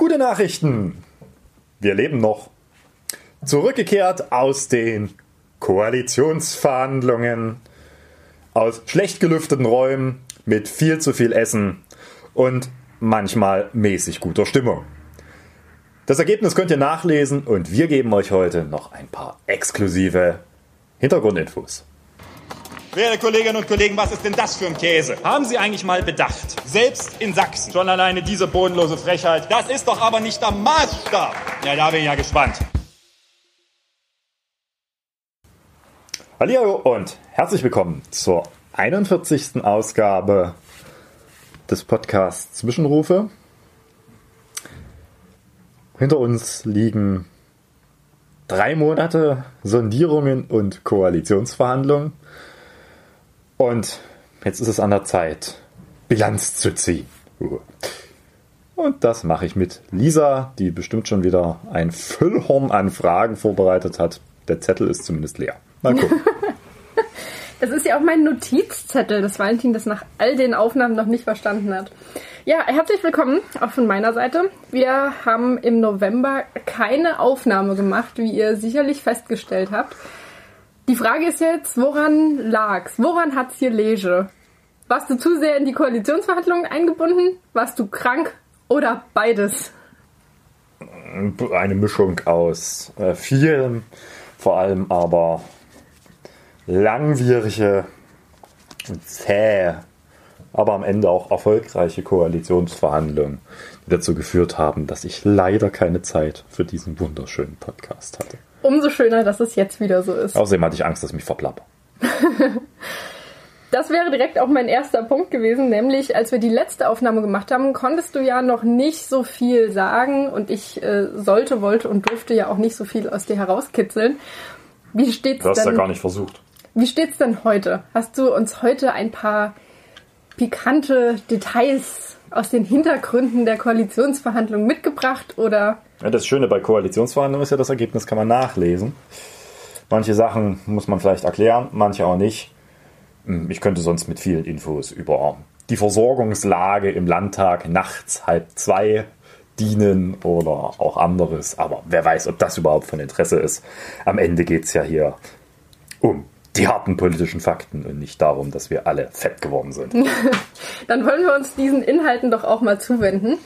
Gute Nachrichten! Wir leben noch. Zurückgekehrt aus den Koalitionsverhandlungen, aus schlecht gelüfteten Räumen mit viel zu viel Essen und manchmal mäßig guter Stimmung. Das Ergebnis könnt ihr nachlesen und wir geben euch heute noch ein paar exklusive Hintergrundinfos. Werte Kolleginnen und Kollegen, was ist denn das für ein Käse? Haben Sie eigentlich mal bedacht? Selbst in Sachsen, schon alleine diese bodenlose Frechheit, das ist doch aber nicht der Maßstab. Ja, da bin ich ja gespannt. Hallo und herzlich willkommen zur 41. Ausgabe des Podcasts Zwischenrufe. Hinter uns liegen drei Monate Sondierungen und Koalitionsverhandlungen. Und jetzt ist es an der Zeit, Bilanz zu ziehen. Und das mache ich mit Lisa, die bestimmt schon wieder ein Füllhorn an Fragen vorbereitet hat. Der Zettel ist zumindest leer. Mal gucken. Das ist ja auch mein Notizzettel, dass Valentin das nach all den Aufnahmen noch nicht verstanden hat. Ja, herzlich willkommen, auch von meiner Seite. Wir haben im November keine Aufnahme gemacht, wie ihr sicherlich festgestellt habt. Die Frage ist jetzt, woran lag's? Woran hat's hier Lege? Warst du zu sehr in die Koalitionsverhandlungen eingebunden? Warst du krank oder beides? Eine Mischung aus äh, vielen, vor allem aber langwierige zähe, aber am Ende auch erfolgreiche Koalitionsverhandlungen, die dazu geführt haben, dass ich leider keine Zeit für diesen wunderschönen Podcast hatte. Umso schöner, dass es jetzt wieder so ist. Außerdem hatte ich Angst, dass ich mich verplapper. Das wäre direkt auch mein erster Punkt gewesen, nämlich als wir die letzte Aufnahme gemacht haben, konntest du ja noch nicht so viel sagen und ich äh, sollte, wollte und durfte ja auch nicht so viel aus dir herauskitzeln. Wie steht's Du hast denn? ja gar nicht versucht. Wie steht's denn heute? Hast du uns heute ein paar pikante Details aus den Hintergründen der Koalitionsverhandlungen mitgebracht oder? Ja, das Schöne bei Koalitionsverhandlungen ist ja, das Ergebnis kann man nachlesen. Manche Sachen muss man vielleicht erklären, manche auch nicht. Hm, Ich könnte sonst mit vielen Infos über die Versorgungslage im Landtag nachts halb zwei dienen oder auch anderes. Aber wer weiß, ob das überhaupt von Interesse ist. Am Ende geht es ja hier um die harten politischen Fakten und nicht darum, dass wir alle fett geworden sind. Dann wollen wir uns diesen Inhalten doch auch mal zuwenden.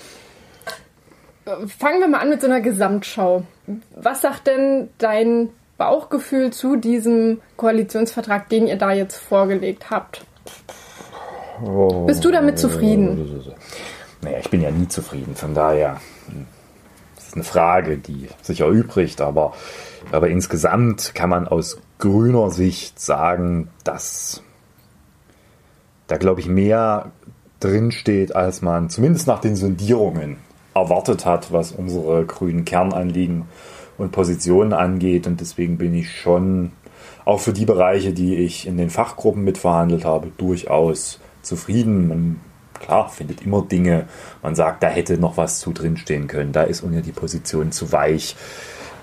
Fangen wir mal an mit so einer Gesamtschau. Was sagt denn dein Bauchgefühl zu diesem Koalitionsvertrag, den ihr da jetzt vorgelegt habt? Bist du damit zufrieden? Naja, ich bin ja nie zufrieden, von daher hm, das ist eine Frage, die sich erübrigt, aber, aber insgesamt kann man aus grüner Sicht sagen, dass da, glaube ich, mehr drinsteht, als man zumindest nach den Sondierungen erwartet hat, was unsere grünen Kernanliegen und Positionen angeht. Und deswegen bin ich schon auch für die Bereiche, die ich in den Fachgruppen mitverhandelt habe, durchaus zufrieden. Man, klar, findet immer Dinge. Man sagt, da hätte noch was zu drinstehen können. Da ist mir die Position zu weich.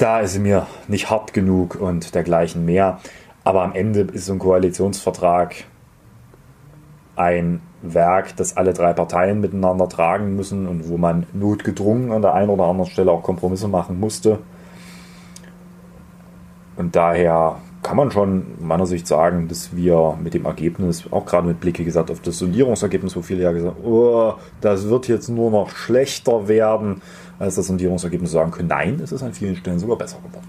Da ist sie mir nicht hart genug und dergleichen mehr. Aber am Ende ist so ein Koalitionsvertrag ein Werk, das alle drei Parteien miteinander tragen müssen und wo man notgedrungen an der einen oder anderen Stelle auch Kompromisse machen musste. Und daher kann man schon meiner Sicht sagen, dass wir mit dem Ergebnis, auch gerade mit Blick, wie gesagt, auf das Sondierungsergebnis, wo viele ja gesagt haben, oh, das wird jetzt nur noch schlechter werden, als das Sondierungsergebnis sagen können. Nein, es ist an vielen Stellen sogar besser geworden.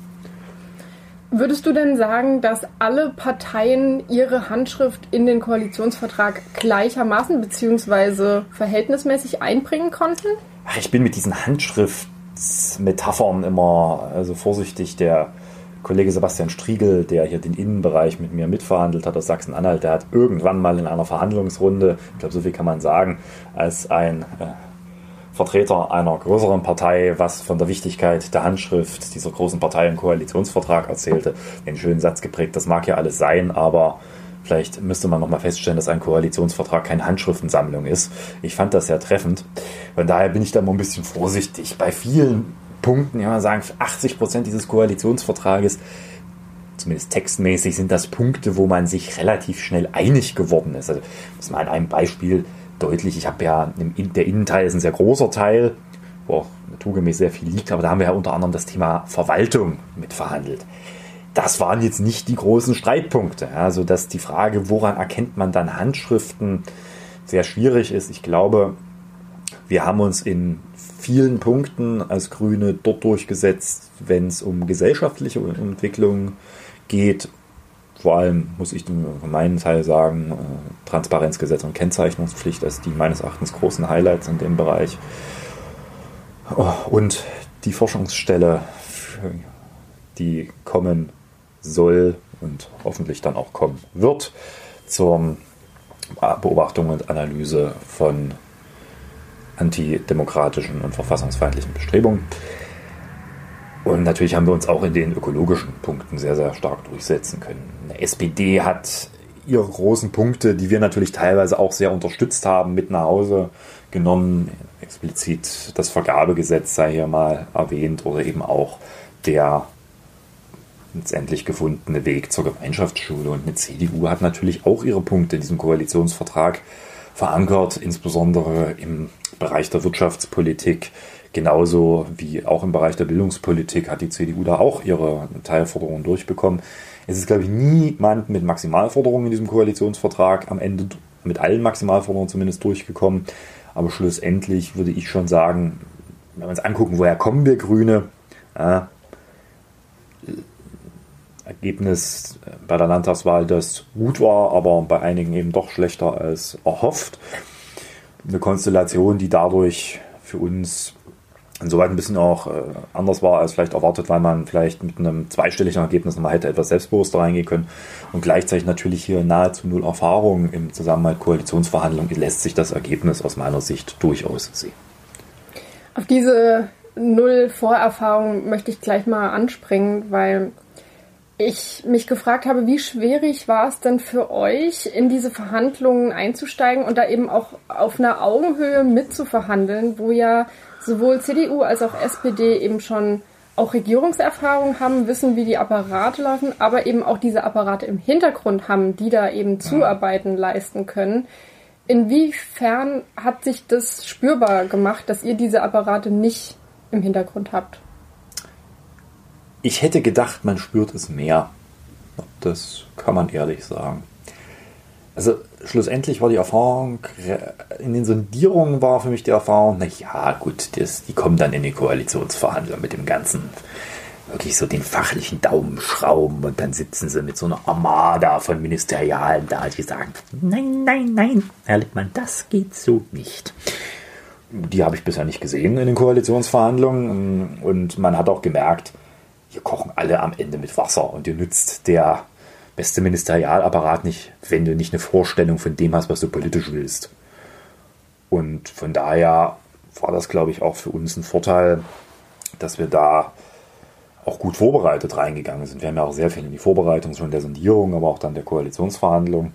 Würdest du denn sagen, dass alle Parteien ihre Handschrift in den Koalitionsvertrag gleichermaßen bzw. verhältnismäßig einbringen konnten? Ach, ich bin mit diesen Handschriftsmetaphern immer also vorsichtig. Der Kollege Sebastian Striegel, der hier den Innenbereich mit mir mitverhandelt hat aus Sachsen-Anhalt, der hat irgendwann mal in einer Verhandlungsrunde, ich glaube, so viel kann man sagen, als ein äh, Vertreter einer größeren Partei, was von der Wichtigkeit der Handschrift dieser großen Partei im Koalitionsvertrag erzählte, den schönen Satz geprägt, das mag ja alles sein, aber vielleicht müsste man nochmal feststellen, dass ein Koalitionsvertrag keine Handschriftensammlung ist. Ich fand das sehr treffend. Von daher bin ich da mal ein bisschen vorsichtig. Bei vielen Punkten, ja, sagen, 80 Prozent dieses Koalitionsvertrages, zumindest textmäßig, sind das Punkte, wo man sich relativ schnell einig geworden ist. Also, das ist mal an einem Beispiel deutlich. Ich habe ja, der Innenteil ist ein sehr großer Teil, wo auch naturgemäß sehr viel liegt, aber da haben wir ja unter anderem das Thema Verwaltung mitverhandelt. Das waren jetzt nicht die großen Streitpunkte. Also, dass die Frage, woran erkennt man dann Handschriften, sehr schwierig ist. Ich glaube, wir haben uns in vielen Punkten als Grüne dort durchgesetzt, wenn es um gesellschaftliche Entwicklung geht. Vor allem muss ich von meinem Teil sagen, äh, Transparenzgesetz und Kennzeichnungspflicht als die meines Erachtens großen Highlights in dem Bereich. Oh, und die Forschungsstelle, die kommen soll und hoffentlich dann auch kommen wird zur Beobachtung und Analyse von antidemokratischen und verfassungsfeindlichen Bestrebungen. Und natürlich haben wir uns auch in den ökologischen Punkten sehr, sehr stark durchsetzen können. Die SPD hat ihre großen Punkte, die wir natürlich teilweise auch sehr unterstützt haben, mit nach Hause genommen. Explizit das Vergabegesetz sei hier mal erwähnt oder eben auch der letztendlich gefundene Weg zur Gemeinschaftsschule. Und eine CDU hat natürlich auch ihre Punkte in diesem Koalitionsvertrag verankert, insbesondere im Bereich der Wirtschaftspolitik, genauso wie auch im Bereich der Bildungspolitik hat die CDU da auch ihre Teilforderungen durchbekommen. Es ist, glaube ich, niemand mit Maximalforderungen in diesem Koalitionsvertrag am Ende mit allen Maximalforderungen zumindest durchgekommen. Aber schlussendlich würde ich schon sagen, wenn wir uns angucken, woher kommen wir Grüne, äh, Ergebnis bei der Landtagswahl, das gut war, aber bei einigen eben doch schlechter als erhofft. Eine Konstellation, die dadurch für uns insoweit ein bisschen auch äh, anders war als vielleicht erwartet, weil man vielleicht mit einem zweistelligen Ergebnis nochmal hätte etwas selbstbewusster reingehen können und gleichzeitig natürlich hier nahezu null Erfahrung im Zusammenhang mit Koalitionsverhandlungen lässt sich das Ergebnis aus meiner Sicht durchaus sehen. Auf diese null Vorerfahrung möchte ich gleich mal anspringen, weil ich mich gefragt habe, wie schwierig war es denn für euch, in diese Verhandlungen einzusteigen und da eben auch auf einer Augenhöhe mitzuverhandeln, wo ja sowohl CDU als auch SPD eben schon auch Regierungserfahrung haben, wissen, wie die Apparate laufen, aber eben auch diese Apparate im Hintergrund haben, die da eben Zuarbeiten leisten können. Inwiefern hat sich das spürbar gemacht, dass ihr diese Apparate nicht im Hintergrund habt? Ich hätte gedacht, man spürt es mehr. Das kann man ehrlich sagen. Also schlussendlich war die Erfahrung, in den Sondierungen war für mich die Erfahrung, na ja, gut, das, die kommen dann in die Koalitionsverhandlungen mit dem ganzen, wirklich so den fachlichen Daumenschrauben und dann sitzen sie mit so einer Armada von Ministerialen da, die sagen, nein, nein, nein, Herr Lippmann, das geht so nicht. Die habe ich bisher nicht gesehen in den Koalitionsverhandlungen und man hat auch gemerkt, hier kochen alle am Ende mit Wasser und dir nützt der beste Ministerialapparat nicht, wenn du nicht eine Vorstellung von dem hast, was du politisch willst. Und von daher war das, glaube ich, auch für uns ein Vorteil, dass wir da auch gut vorbereitet reingegangen sind. Wir haben ja auch sehr viel in die Vorbereitung schon der Sondierung, aber auch dann der Koalitionsverhandlungen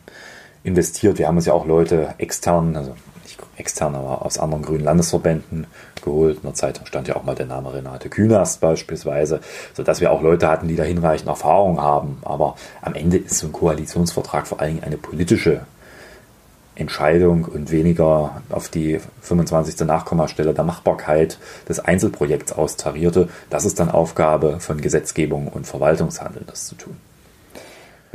investiert. Wir haben uns ja auch Leute extern, also nicht extern, aber aus anderen grünen Landesverbänden geholt. In der Zeitung stand ja auch mal der Name Renate Künast beispielsweise, sodass wir auch Leute hatten, die da hinreichend Erfahrung haben. Aber am Ende ist so ein Koalitionsvertrag vor allen Dingen eine politische Entscheidung und weniger auf die 25. Nachkommastelle der Machbarkeit des Einzelprojekts austarierte. Das ist dann Aufgabe von Gesetzgebung und Verwaltungshandeln, das zu tun.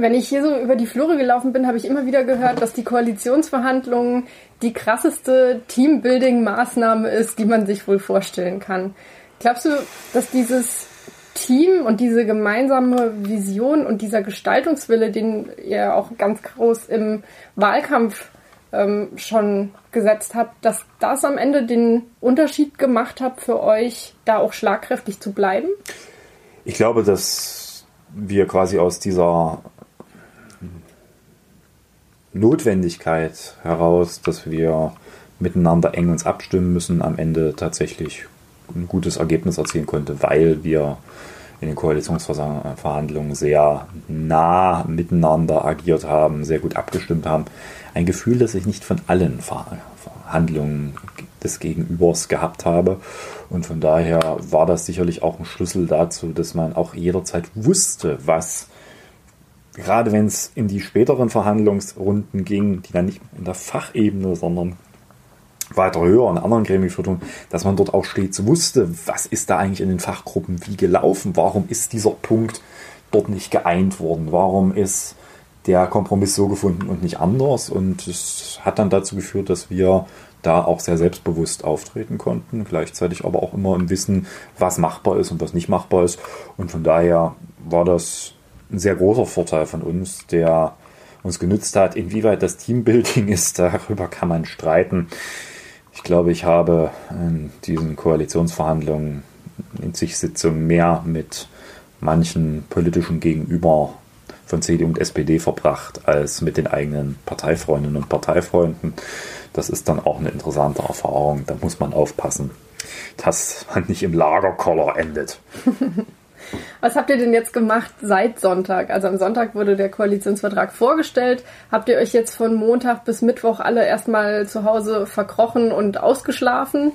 Wenn ich hier so über die Flure gelaufen bin, habe ich immer wieder gehört, dass die Koalitionsverhandlungen die krasseste Teambuilding-Maßnahme ist, die man sich wohl vorstellen kann. Glaubst du, dass dieses Team und diese gemeinsame Vision und dieser Gestaltungswille, den ihr auch ganz groß im Wahlkampf ähm, schon gesetzt habt, dass das am Ende den Unterschied gemacht hat für euch, da auch schlagkräftig zu bleiben? Ich glaube, dass wir quasi aus dieser Notwendigkeit heraus, dass wir miteinander eng uns abstimmen müssen, am Ende tatsächlich ein gutes Ergebnis erzielen konnte, weil wir in den Koalitionsverhandlungen sehr nah miteinander agiert haben, sehr gut abgestimmt haben. Ein Gefühl, das ich nicht von allen Verhandlungen des Gegenübers gehabt habe. Und von daher war das sicherlich auch ein Schlüssel dazu, dass man auch jederzeit wusste, was gerade wenn es in die späteren Verhandlungsrunden ging, die dann nicht in der Fachebene, sondern weiter höher in anderen Gremienvierteln, dass man dort auch stets wusste, was ist da eigentlich in den Fachgruppen wie gelaufen, warum ist dieser Punkt dort nicht geeint worden, warum ist der Kompromiss so gefunden und nicht anders? Und es hat dann dazu geführt, dass wir da auch sehr selbstbewusst auftreten konnten, gleichzeitig aber auch immer im Wissen, was machbar ist und was nicht machbar ist. Und von daher war das ein sehr großer Vorteil von uns, der uns genützt hat. Inwieweit das Teambuilding ist, darüber kann man streiten. Ich glaube, ich habe in diesen Koalitionsverhandlungen in zig Sitzungen mehr mit manchen politischen Gegenüber von CDU und SPD verbracht als mit den eigenen Parteifreundinnen und Parteifreunden. Das ist dann auch eine interessante Erfahrung. Da muss man aufpassen, dass man nicht im Lagerkoller endet. Was habt ihr denn jetzt gemacht seit Sonntag? Also am Sonntag wurde der Koalitionsvertrag vorgestellt. Habt ihr euch jetzt von Montag bis Mittwoch alle erstmal zu Hause verkrochen und ausgeschlafen?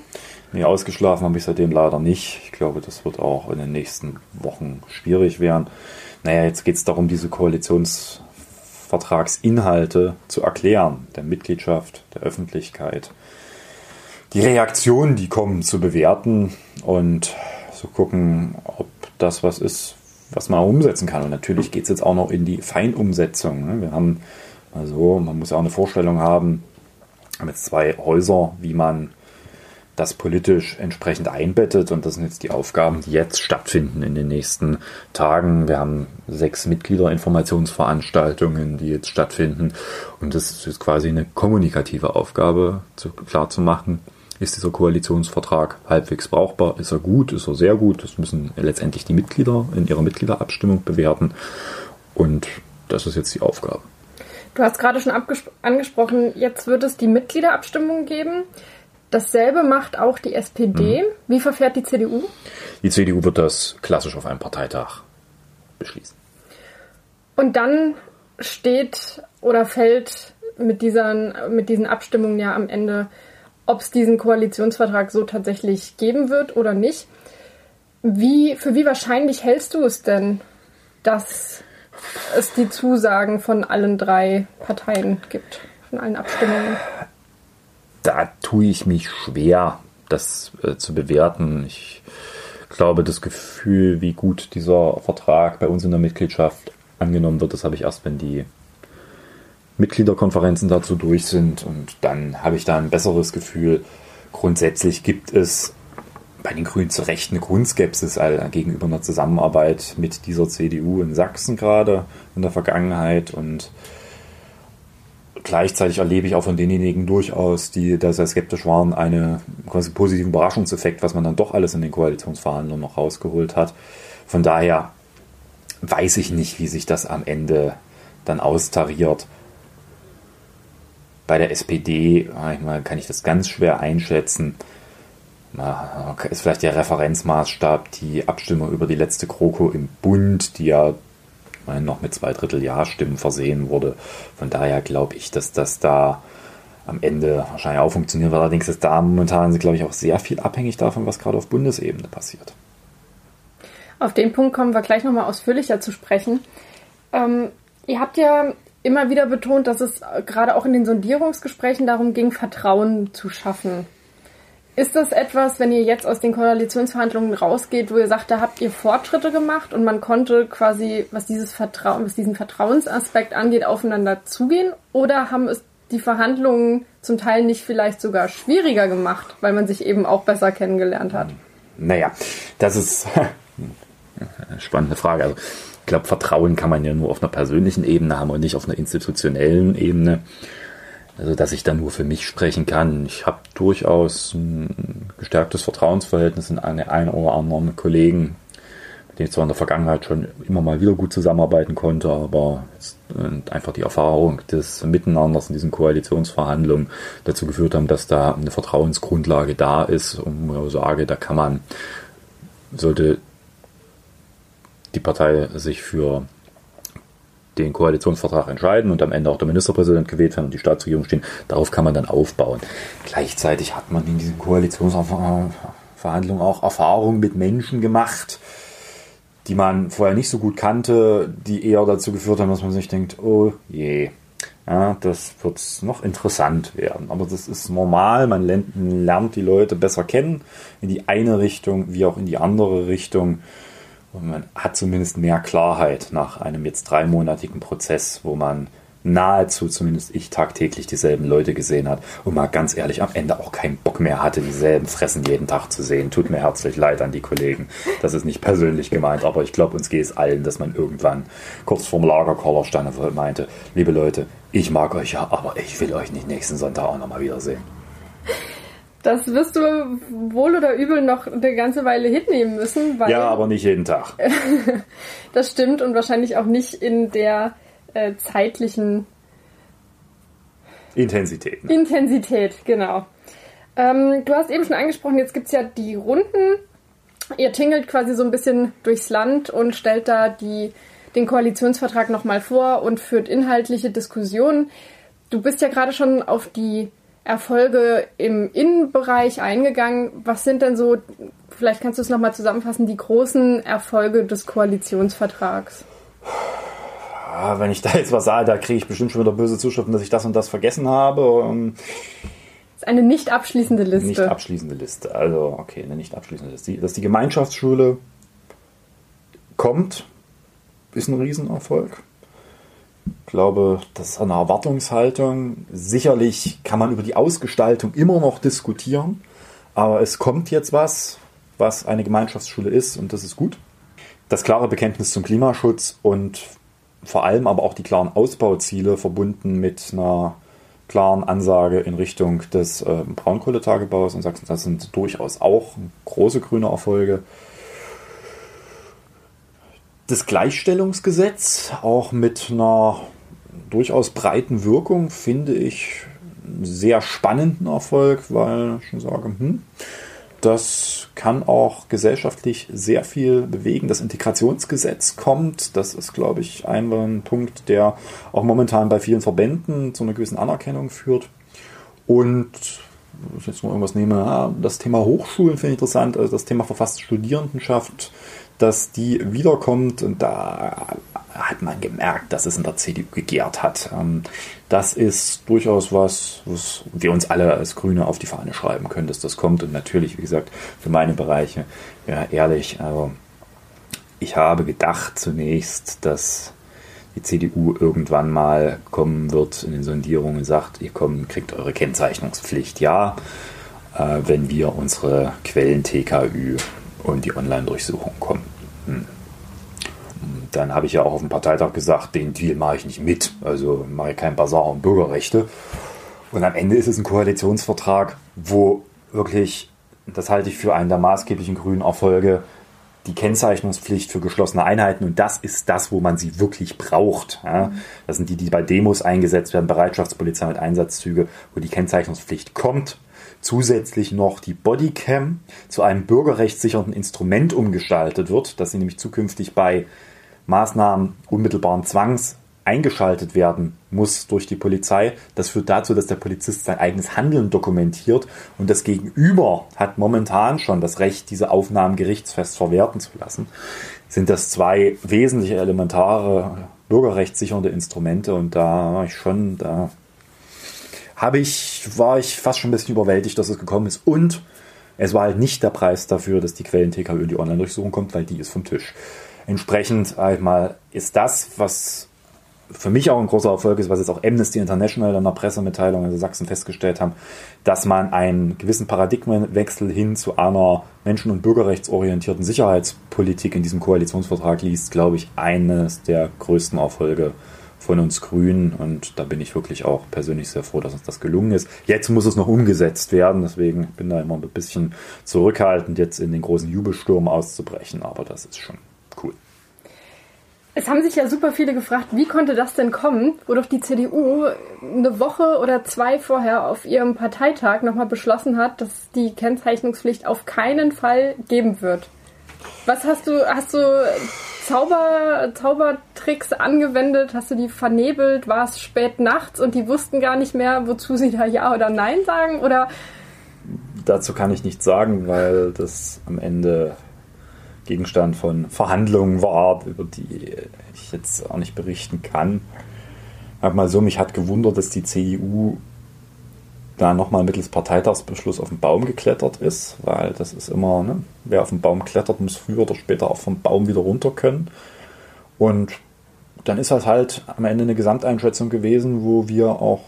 Nee, ausgeschlafen habe ich seitdem leider nicht. Ich glaube, das wird auch in den nächsten Wochen schwierig werden. Naja, jetzt geht es darum, diese Koalitionsvertragsinhalte zu erklären, der Mitgliedschaft, der Öffentlichkeit, die Reaktionen, die kommen, zu bewerten und zu gucken, ob das was ist, was man umsetzen kann. Und natürlich geht es jetzt auch noch in die Feinumsetzung. Ne? Wir haben also, man muss ja auch eine Vorstellung haben, haben jetzt zwei Häuser, wie man das politisch entsprechend einbettet. Und das sind jetzt die Aufgaben, die jetzt stattfinden in den nächsten Tagen. Wir haben sechs Mitgliederinformationsveranstaltungen, die jetzt stattfinden. Und das ist quasi eine kommunikative Aufgabe, klar zu machen ist dieser Koalitionsvertrag halbwegs brauchbar? Ist er gut? Ist er sehr gut? Das müssen letztendlich die Mitglieder in ihrer Mitgliederabstimmung bewerten. Und das ist jetzt die Aufgabe. Du hast gerade schon angesprochen, jetzt wird es die Mitgliederabstimmung geben. Dasselbe macht auch die SPD. Mhm. Wie verfährt die CDU? Die CDU wird das klassisch auf einem Parteitag beschließen. Und dann steht oder fällt mit diesen, mit diesen Abstimmungen ja am Ende ob es diesen Koalitionsvertrag so tatsächlich geben wird oder nicht. Wie, für wie wahrscheinlich hältst du es denn, dass es die Zusagen von allen drei Parteien gibt, von allen Abstimmungen? Da tue ich mich schwer, das äh, zu bewerten. Ich glaube, das Gefühl, wie gut dieser Vertrag bei uns in der Mitgliedschaft angenommen wird, das habe ich erst, wenn die Mitgliederkonferenzen dazu durch sind und dann habe ich da ein besseres Gefühl. Grundsätzlich gibt es bei den Grünen zu Recht eine Grundskepsis gegenüber einer Zusammenarbeit mit dieser CDU in Sachsen gerade in der Vergangenheit und gleichzeitig erlebe ich auch von denjenigen durchaus, die da sehr skeptisch waren, einen quasi positiven Überraschungseffekt, was man dann doch alles in den Koalitionsverhandlungen noch rausgeholt hat. Von daher weiß ich nicht, wie sich das am Ende dann austariert. Bei der SPD manchmal kann ich das ganz schwer einschätzen. Ist vielleicht der Referenzmaßstab die Abstimmung über die letzte Kroko im Bund, die ja noch mit zwei Drittel Ja-Stimmen versehen wurde. Von daher glaube ich, dass das da am Ende wahrscheinlich auch funktionieren wird. Allerdings ist da momentan, glaube ich, auch sehr viel abhängig davon, was gerade auf Bundesebene passiert. Auf den Punkt kommen wir gleich nochmal ausführlicher zu sprechen. Ähm, ihr habt ja immer wieder betont, dass es gerade auch in den Sondierungsgesprächen darum ging, Vertrauen zu schaffen. Ist das etwas, wenn ihr jetzt aus den Koalitionsverhandlungen rausgeht, wo ihr sagt, da habt ihr Fortschritte gemacht und man konnte quasi, was dieses Vertrauen, was diesen Vertrauensaspekt angeht, aufeinander zugehen? Oder haben es die Verhandlungen zum Teil nicht vielleicht sogar schwieriger gemacht, weil man sich eben auch besser kennengelernt hat? Naja, das ist eine spannende Frage. Also glaube, Vertrauen kann man ja nur auf einer persönlichen Ebene haben und nicht auf einer institutionellen Ebene. Also, dass ich da nur für mich sprechen kann. Ich habe durchaus ein gestärktes Vertrauensverhältnis in eine, ein oder anderen Kollegen, mit denen ich zwar in der Vergangenheit schon immer mal wieder gut zusammenarbeiten konnte, aber einfach die Erfahrung des Miteinanders in diesen Koalitionsverhandlungen dazu geführt haben, dass da eine Vertrauensgrundlage da ist und sage, da kann man, sollte die Partei sich für den Koalitionsvertrag entscheiden und am Ende auch der Ministerpräsident gewählt werden und die Staatsregierung stehen. Darauf kann man dann aufbauen. Gleichzeitig hat man in diesen Koalitionsverhandlungen auch Erfahrungen mit Menschen gemacht, die man vorher nicht so gut kannte, die eher dazu geführt haben, dass man sich denkt, oh je, Ja, das wird noch interessant werden. Aber das ist normal. Man lernt die Leute besser kennen, in die eine Richtung wie auch in die andere Richtung. Und man hat zumindest mehr Klarheit nach einem jetzt dreimonatigen Prozess, wo man nahezu zumindest ich tagtäglich dieselben Leute gesehen hat und mal ganz ehrlich am Ende auch keinen Bock mehr hatte, dieselben Fressen jeden Tag zu sehen. Tut mir herzlich leid an die Kollegen. Das ist nicht persönlich gemeint, aber ich glaube, uns geht es allen, dass man irgendwann kurz vorm Lagerkoller stand und meinte, liebe Leute, ich mag euch ja, aber ich will euch nicht nächsten Sonntag auch nochmal wiedersehen. Das wirst du wohl oder übel noch eine ganze Weile hinnehmen müssen. ja, aber nicht jeden Tag. das stimmt und wahrscheinlich auch nicht in der äh, zeitlichen Intensität. Ne? Intensität, genau. Ähm, du hast eben schon angesprochen, jetzt gibt es ja die Runden. Ihr tingelt quasi so ein bisschen durchs Land und stellt da die, den Koalitionsvertrag nochmal vor und führt inhaltliche Diskussionen. Du bist ja gerade schon auf die Erfolge im Innenbereich eingegangen. Was sind denn so, vielleicht kannst du es nochmal zusammenfassen, die großen Erfolge des Koalitionsvertrags? wenn ich da jetzt was sage, da kriege ich bestimmt schon wieder böse Zuschriften, dass ich das und das vergessen habe. Ähm, das ist eine nicht abschließende Liste. Nicht abschließende Liste. Also, okay, eine nicht abschließende Liste. Dass die Gemeinschaftsschule kommt, ist ein Riesenerfolg. Ich glaube, das ist eine Erwartungshaltung. Sicherlich kann man über die Ausgestaltung immer noch diskutieren, aber es kommt jetzt was, was eine Gemeinschaftsschule ist und das ist gut. Das klare Bekenntnis zum Klimaschutz und vor allem aber auch die klaren Ausbauziele verbunden mit einer klaren Ansage in Richtung des äh, Braunkohletagebaus in Sachsen. Das sind durchaus auch große grüne Erfolge. Das Gleichstellungsgesetz, auch mit einer durchaus breiten Wirkung, finde ich einen sehr spannenden Erfolg, weil ich schon sage, hm, das kann auch gesellschaftlich sehr viel bewegen. Das Integrationsgesetz kommt. Das ist, glaube ich, ein Punkt, der auch momentan bei vielen Verbänden zu einer gewissen Anerkennung führt. Und wenn ich jetzt nur irgendwas nehme, das Thema Hochschulen finde ich interessant, also das Thema verfasste Studierendenschaft, dass die wiederkommt und da hat man gemerkt, dass es in der CDU gegärt hat. Ähm, das ist durchaus was, was wir uns alle als Grüne auf die Fahne schreiben können, dass das kommt. Und natürlich, wie gesagt, für meine Bereiche, ja, ehrlich, also ich habe gedacht zunächst, dass die CDU irgendwann mal kommen wird in den Sondierungen und sagt, ihr kommt, kriegt eure Kennzeichnungspflicht, ja, äh, wenn wir unsere Quellen TKÜ und die Online-Durchsuchung kommen. Hm dann habe ich ja auch auf dem Parteitag gesagt, den Deal mache ich nicht mit. Also mache ich kein Basar um Bürgerrechte. Und am Ende ist es ein Koalitionsvertrag, wo wirklich, das halte ich für einen der maßgeblichen grünen Erfolge, die Kennzeichnungspflicht für geschlossene Einheiten und das ist das, wo man sie wirklich braucht. Das sind die, die bei Demos eingesetzt werden, Bereitschaftspolizei mit Einsatzzüge, wo die Kennzeichnungspflicht kommt. Zusätzlich noch die Bodycam zu einem bürgerrechtssichernden Instrument umgestaltet wird, dass sie nämlich zukünftig bei Maßnahmen unmittelbaren Zwangs eingeschaltet werden muss durch die Polizei. Das führt dazu, dass der Polizist sein eigenes Handeln dokumentiert und das Gegenüber hat momentan schon das Recht, diese Aufnahmen gerichtsfest verwerten zu lassen. Sind das zwei wesentliche elementare bürgerrechtssichernde Instrumente und da ich schon, da habe ich, war ich fast schon ein bisschen überwältigt, dass es gekommen ist und es war halt nicht der Preis dafür, dass die Quellen TKÖ in die Online-Durchsuchung kommt, weil die ist vom Tisch. Entsprechend einmal ist das, was für mich auch ein großer Erfolg ist, was jetzt auch Amnesty International in einer Pressemitteilung in Sachsen festgestellt haben, dass man einen gewissen Paradigmenwechsel hin zu einer menschen- und bürgerrechtsorientierten Sicherheitspolitik in diesem Koalitionsvertrag liest, glaube ich, eines der größten Erfolge von uns Grünen. Und da bin ich wirklich auch persönlich sehr froh, dass uns das gelungen ist. Jetzt muss es noch umgesetzt werden, deswegen bin da immer ein bisschen zurückhaltend, jetzt in den großen Jubelsturm auszubrechen, aber das ist schon cool. Es haben sich ja super viele gefragt, wie konnte das denn kommen, wo doch die CDU eine Woche oder zwei vorher auf ihrem Parteitag nochmal beschlossen hat, dass die Kennzeichnungspflicht auf keinen Fall geben wird. Was hast du, hast du Zauber, Zaubertricks angewendet? Hast du die vernebelt? War es spät nachts und die wussten gar nicht mehr, wozu sie da Ja oder Nein sagen? Oder Dazu kann ich nichts sagen, weil das am Ende Gegenstand von Verhandlungen war, über die ich jetzt auch nicht berichten kann. Aber mal so, mich hat gewundert, dass die CDU da nochmal mittels Parteitagsbeschluss auf den Baum geklettert ist, weil das ist immer, ne, wer auf den Baum klettert, muss früher oder später auch vom Baum wieder runter können. Und dann ist das halt am Ende eine Gesamteinschätzung gewesen, wo wir auch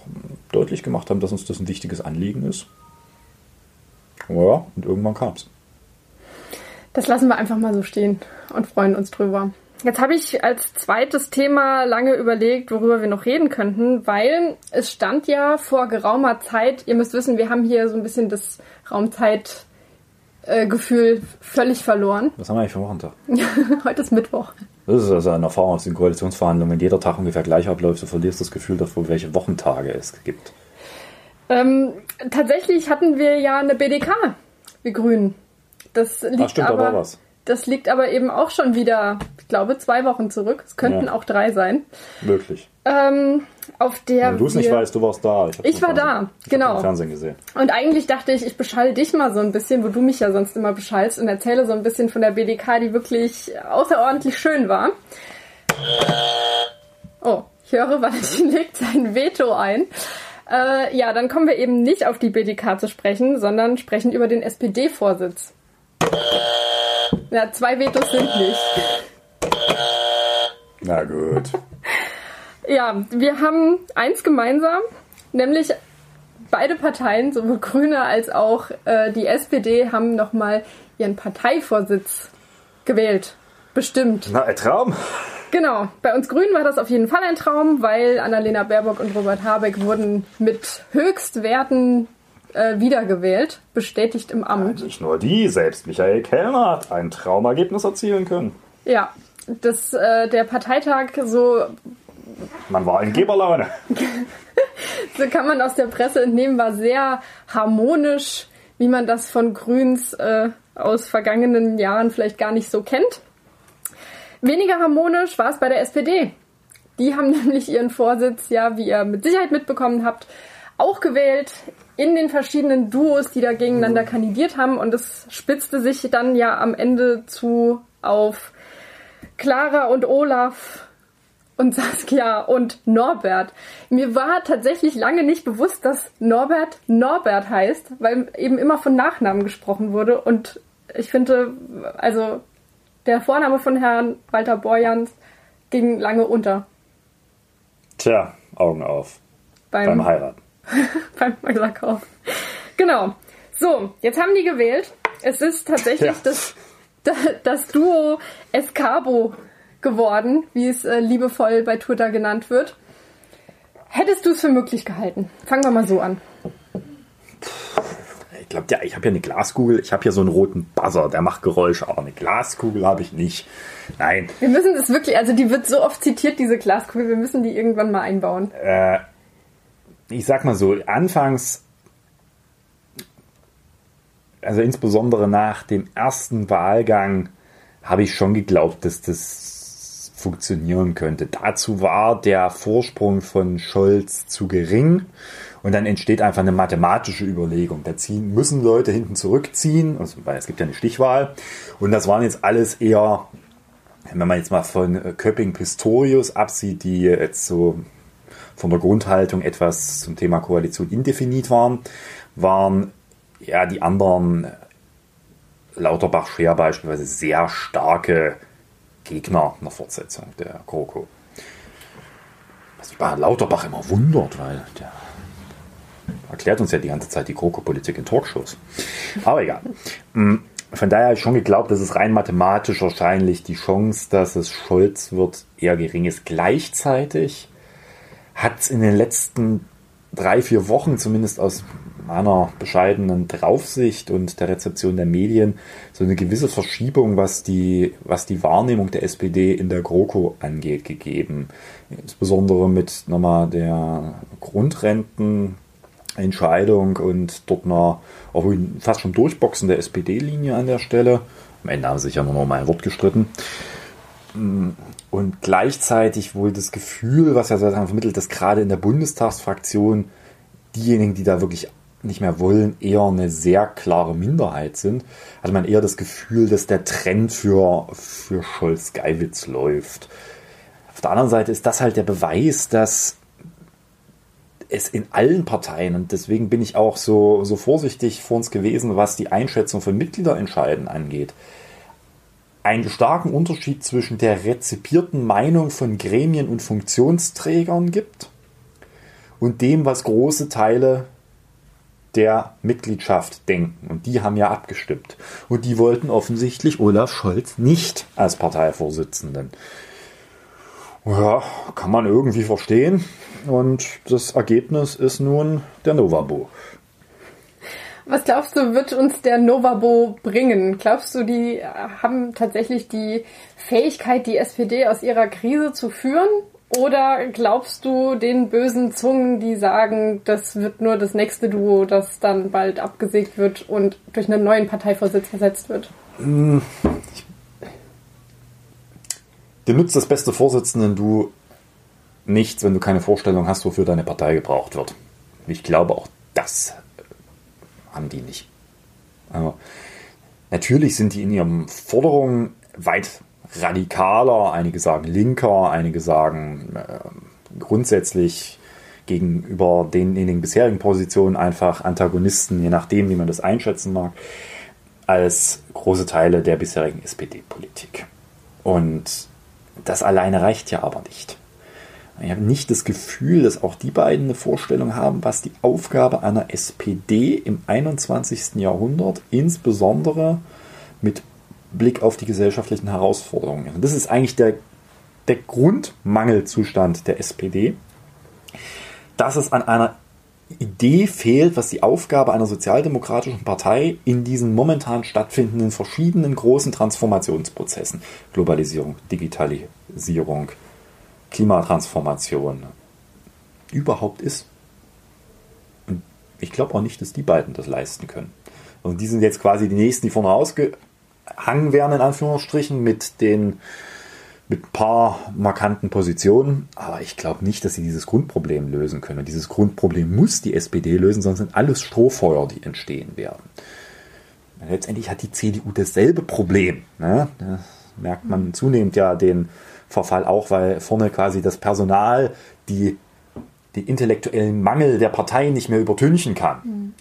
deutlich gemacht haben, dass uns das ein wichtiges Anliegen ist. Ja, und irgendwann kam es. Das lassen wir einfach mal so stehen und freuen uns drüber. Jetzt habe ich als zweites Thema lange überlegt, worüber wir noch reden könnten, weil es stand ja vor geraumer Zeit, ihr müsst wissen, wir haben hier so ein bisschen das Raumzeitgefühl völlig verloren. Was haben wir eigentlich für Wochentag? Heute ist Mittwoch. Das ist also eine Erfahrung aus den Koalitionsverhandlungen. Wenn jeder Tag ungefähr gleich abläuft, du verlierst das Gefühl dafür, welche Wochentage es gibt. Ähm, tatsächlich hatten wir ja eine BDK, wir Grünen. Das liegt Ach, stimmt, aber, da war was. Das liegt aber eben auch schon wieder, ich glaube, zwei Wochen zurück. Es könnten Ja. auch drei sein. Möglich. Ähm, auf der Wenn du es nicht weißt, du warst da. Ich im war Fernsehen- da, ich genau. im Fernsehen gesehen. Und eigentlich dachte ich, ich beschall dich mal so ein bisschen, wo du mich ja sonst immer beschallst und erzähle so ein bisschen von der BDK, die wirklich außerordentlich schön war. Oh, ich höre, Valentin legt sein Veto ein. Äh, ja, dann kommen wir eben nicht auf die BDK zu sprechen, sondern sprechen über den SPD-Vorsitz. Ja, zwei Vetos sind nicht. Na gut. Ja, wir haben eins gemeinsam, nämlich beide Parteien, sowohl Grüne als auch äh, die SPD, haben nochmal ihren Parteivorsitz gewählt. Bestimmt. Na, ein Traum. Genau. Bei uns Grünen war das auf jeden Fall ein Traum, weil Annalena Baerbock und Robert Habeck wurden mit Höchstwerten äh, wiedergewählt, bestätigt im Amt. Nicht nur die, selbst Michael Kellner hat ein Traumergebnis erzielen können. Ja, das, äh, der Parteitag, so Man war in Geberlaune. so kann man aus der Presse entnehmen, war sehr harmonisch, wie man das von Grüns äh, aus vergangenen Jahren vielleicht gar nicht so kennt. Weniger harmonisch war es bei der SPD. Die haben nämlich ihren Vorsitz, ja, wie ihr mit Sicherheit mitbekommen habt, auch gewählt in den verschiedenen Duos, die da gegeneinander kandidiert haben. Und es spitzte sich dann ja am Ende zu auf Clara und Olaf und Saskia und Norbert. Mir war tatsächlich lange nicht bewusst, dass Norbert Norbert heißt, weil eben immer von Nachnamen gesprochen wurde. Und ich finde, also der Vorname von Herrn Walter Borjans ging lange unter Tja, Augen auf. beim, Beim Heiraten. beim Häuserkauf. Genau. So, jetzt haben die gewählt. Es ist tatsächlich Ja. das, das, Duo Escabo geworden, wie es äh, liebevoll bei Twitter genannt wird. Hättest du es für möglich gehalten? Fangen wir mal so an. Ich glaube, ja, ich habe ja eine Glaskugel. Ich habe hier so einen roten Buzzer, der macht Geräusche, aber eine Glaskugel habe ich nicht. Nein, Wir müssen das wirklich, also die wird so oft zitiert, diese Glaskugel, wir müssen die irgendwann mal einbauen. äh, ich sag mal so, anfangs, also insbesondere nach dem ersten Wahlgang, habe ich schon geglaubt, dass das funktionieren könnte. Dazu war der Vorsprung von Scholz zu gering und dann entsteht einfach eine mathematische Überlegung. Da ziehen, müssen Leute hinten zurückziehen, also, weil es gibt ja eine Stichwahl und das waren jetzt alles eher wenn man jetzt mal von Köpping Pistorius absieht, die jetzt so von der Grundhaltung etwas zum Thema Koalition indefinit waren, waren ja die anderen äh, Lauterbach, Scheer beispielsweise sehr starke Gegner einer Fortsetzung der GroKo. Was mich bei Lauterbach immer wundert, weil der erklärt uns ja die ganze Zeit die GroKo-Politik in Talkshows. Aber egal. Mm, Von daher habe ich schon geglaubt, dass es rein mathematisch wahrscheinlich die Chance, dass es Scholz wird, eher gering ist. Gleichzeitig hat es in den letzten drei, vier Wochen, zumindest aus meiner bescheidenen Draufsicht und der Rezeption der Medien, so eine gewisse Verschiebung, was die, was die Wahrnehmung der SPD in der GroKo angeht, gegeben. Insbesondere mit nochmal der Grundrentenentscheidung und dort einer fast schon Durchboxen der SPD-Linie an der Stelle. Am Ende haben sie sich ja nur noch mal ein Wort gestritten und gleichzeitig wohl das Gefühl, was ja sozusagen vermittelt, dass gerade in der Bundestagsfraktion diejenigen, die da wirklich nicht mehr wollen, eher eine sehr klare Minderheit sind. Also man eher das Gefühl, dass der Trend für, für Scholz-Geiwitz läuft. Auf der anderen Seite ist das halt der Beweis, dass es in allen Parteien, und deswegen bin ich auch so, so vorsichtig vor uns gewesen, was die Einschätzung von Mitgliederentscheiden angeht, einen starken Unterschied zwischen der rezipierten Meinung von Gremien und Funktionsträgern gibt und dem, was große Teile der Mitgliedschaft denken. Und die haben ja abgestimmt. Und die wollten offensichtlich Olaf Scholz nicht als Parteivorsitzenden. Ja, kann man irgendwie verstehen. Und das Ergebnis ist nun der Novabo. Was glaubst du, wird uns der Novabo bringen? Glaubst du, die haben tatsächlich die Fähigkeit, die SPD aus ihrer Krise zu führen? Oder glaubst du den bösen Zungen, die sagen, das wird nur das nächste Duo, das dann bald abgesägt wird und durch einen neuen Parteivorsitz ersetzt wird? Hm, dir nützt das beste Vorsitzenden du nichts, wenn du keine Vorstellung hast, wofür deine Partei gebraucht wird. Ich glaube, auch das haben die nicht. Also, natürlich sind die in ihren Forderungen weit radikaler, einige sagen linker, einige sagen äh, grundsätzlich gegenüber den in den bisherigen Positionen einfach Antagonisten, je nachdem, wie man das einschätzen mag, als große Teile der bisherigen SPD-Politik. Und das alleine reicht ja aber nicht. Ich habe nicht das Gefühl, dass auch die beiden eine Vorstellung haben, was die Aufgabe einer SPD im 21. Jahrhundert, insbesondere mit Blick auf die gesellschaftlichen Herausforderungen ist. Das ist eigentlich der, der Grundmangelzustand der SPD, dass es an einer Idee fehlt, was die Aufgabe einer sozialdemokratischen Partei in diesen momentan stattfindenden verschiedenen großen Transformationsprozessen, Globalisierung, Digitalisierung, Klimatransformation, überhaupt ist. Und ich glaube auch nicht, dass die beiden das leisten können. Und die sind jetzt quasi die nächsten, die vorne ausgehangen werden, in Anführungsstrichen, mit den mit ein paar markanten Positionen, aber ich glaube nicht, dass sie dieses Grundproblem lösen können. Und dieses Grundproblem muss die SPD lösen, sonst sind alles Strohfeuer, die entstehen werden. Letztendlich hat die CDU dasselbe Problem. Ne? Da merkt man zunehmend ja den Verfall auch, weil vorne quasi das Personal die, die intellektuellen Mangel der Partei nicht mehr übertünchen kann.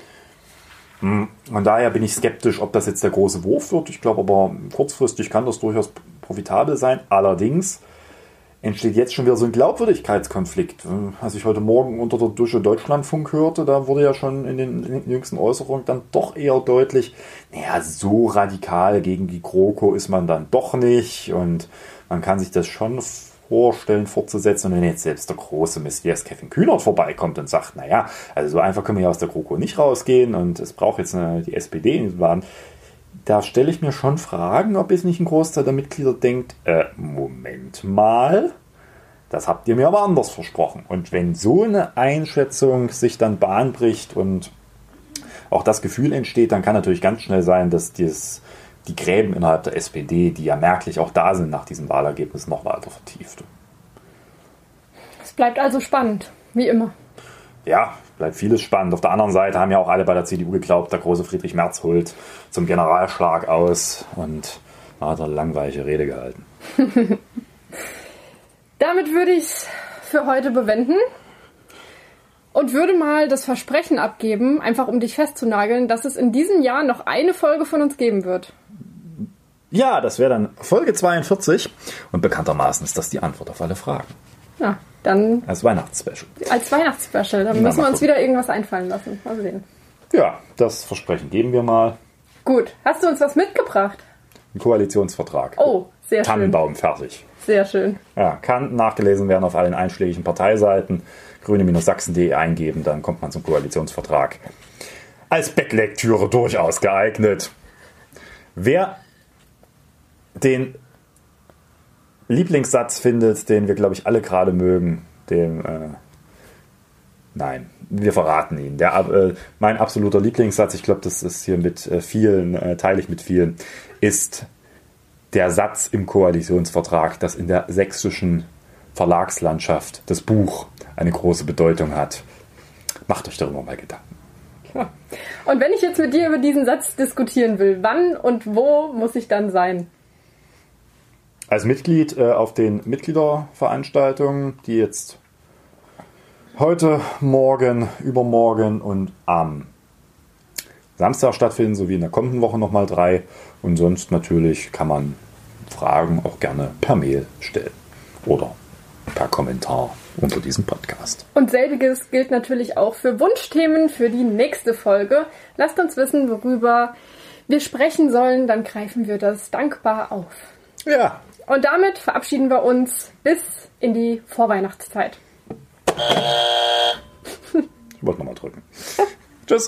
Mhm. Von daher bin ich skeptisch, ob das jetzt der große Wurf wird. Ich glaube aber, kurzfristig kann das durchaus profitabel sein. Allerdings entsteht jetzt schon wieder so ein Glaubwürdigkeitskonflikt. Als ich heute Morgen unter der Dusche Deutschlandfunk hörte, da wurde ja schon in den, jüngsten Äußerungen dann doch eher deutlich, naja, so radikal gegen die GroKo ist man dann doch nicht und man kann sich das schon vorstellen, fortzusetzen. Und wenn jetzt selbst der große Messias Kevin Kühnert vorbeikommt und sagt, naja, also so einfach können wir ja aus der GroKo nicht rausgehen und es braucht jetzt eine, die SPD in Laden, da stelle ich mir schon Fragen, ob jetzt nicht ein Großteil der Mitglieder denkt, äh, Moment mal, das habt ihr mir aber anders versprochen. Und wenn so eine Einschätzung sich dann Bahn bricht und auch das Gefühl entsteht, dann kann natürlich ganz schnell sein, dass dieses, die Gräben innerhalb der SPD, die ja merklich auch da sind nach diesem Wahlergebnis, noch weiter vertieft. Es bleibt also spannend, wie immer. Ja, bleibt vieles spannend. Auf der anderen Seite haben ja auch alle bei der CDU geglaubt, der große Friedrich Merz holt zum Generalschlag aus und hat eine langweilige Rede gehalten. Damit würde ich es für heute bewenden und würde mal das Versprechen abgeben, einfach um dich festzunageln, dass es in diesem Jahr noch eine Folge von uns geben wird. Ja, das wäre dann Folge 42 und bekanntermaßen ist das die Antwort auf alle Fragen. Ja, dann. Als Weihnachtsspecial. Als Weihnachtsspecial. Dann müssen wir uns wieder irgendwas einfallen lassen. Mal sehen. Ja, das Versprechen geben wir mal. Gut. Hast du uns was mitgebracht? Ein Koalitionsvertrag. Oh, sehr Tannenbaum, schön. Tannenbaum, fertig. Sehr schön. Ja, kann nachgelesen werden auf allen einschlägigen Parteiseiten. grüne-sachsen.de eingeben, dann kommt man zum Koalitionsvertrag. Als Bettlektüre durchaus geeignet. Wer den Lieblingssatz findet, den wir, glaube ich, alle gerade mögen, dem. Äh, nein, wir verraten ihn. Der, äh, mein absoluter Lieblingssatz, ich glaube, das ist hier mit äh, vielen, äh, teile ich mit vielen, ist der Satz im Koalitionsvertrag, dass in der sächsischen Verlagslandschaft das Buch eine große Bedeutung hat. Macht euch darüber mal Gedanken. Und wenn ich jetzt mit dir über diesen Satz diskutieren will, wann und wo muss ich dann sein? Als Mitglied äh, auf den Mitgliederveranstaltungen, die jetzt heute, morgen, übermorgen und am Samstag stattfinden, sowie in der kommenden Woche nochmal drei. Und sonst natürlich kann man Fragen auch gerne per Mail stellen oder per Kommentar unter diesem Podcast. Und selbiges gilt natürlich auch für Wunschthemen für die nächste Folge. Lasst uns wissen, worüber wir sprechen sollen, dann greifen wir das dankbar auf. Ja. Und damit verabschieden wir uns bis in die Vorweihnachtszeit. Ich wollte nochmal drücken. Tschüss.